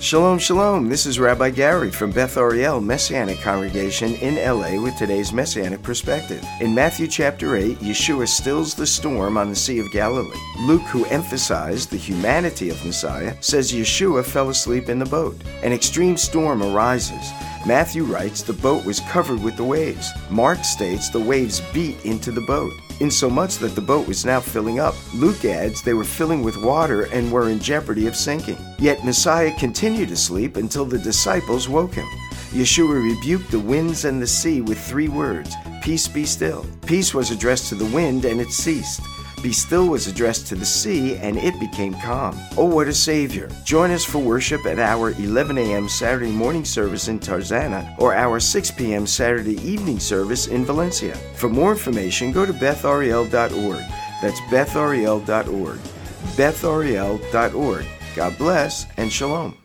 Shalom, shalom. This is Rabbi Gary from Beth Ariel Messianic Congregation in LA with today's Messianic perspective. In Matthew chapter 8, Yeshua stills the storm on the Sea of Galilee. Luke, who emphasized the humanity of Messiah, says Yeshua fell asleep in the boat. An extreme storm arises. Matthew writes the boat was covered with the waves. Mark states the waves beat into the boat, insomuch that the boat was now filling up. Luke adds they were filling with water and were in jeopardy of sinking. Yet Messiah continued to sleep until the disciples woke him. Yeshua rebuked the winds and the sea with three words Peace be still. Peace was addressed to the wind and it ceased. Be Still was addressed to the sea, and it became calm. Oh, what a Savior! Join us for worship at our 11 a.m. Saturday morning service in Tarzana or our 6 p.m. Saturday evening service in Valencia. For more information, go to bethariel.org. That's bethariel.org. bethariel.org. God bless and shalom.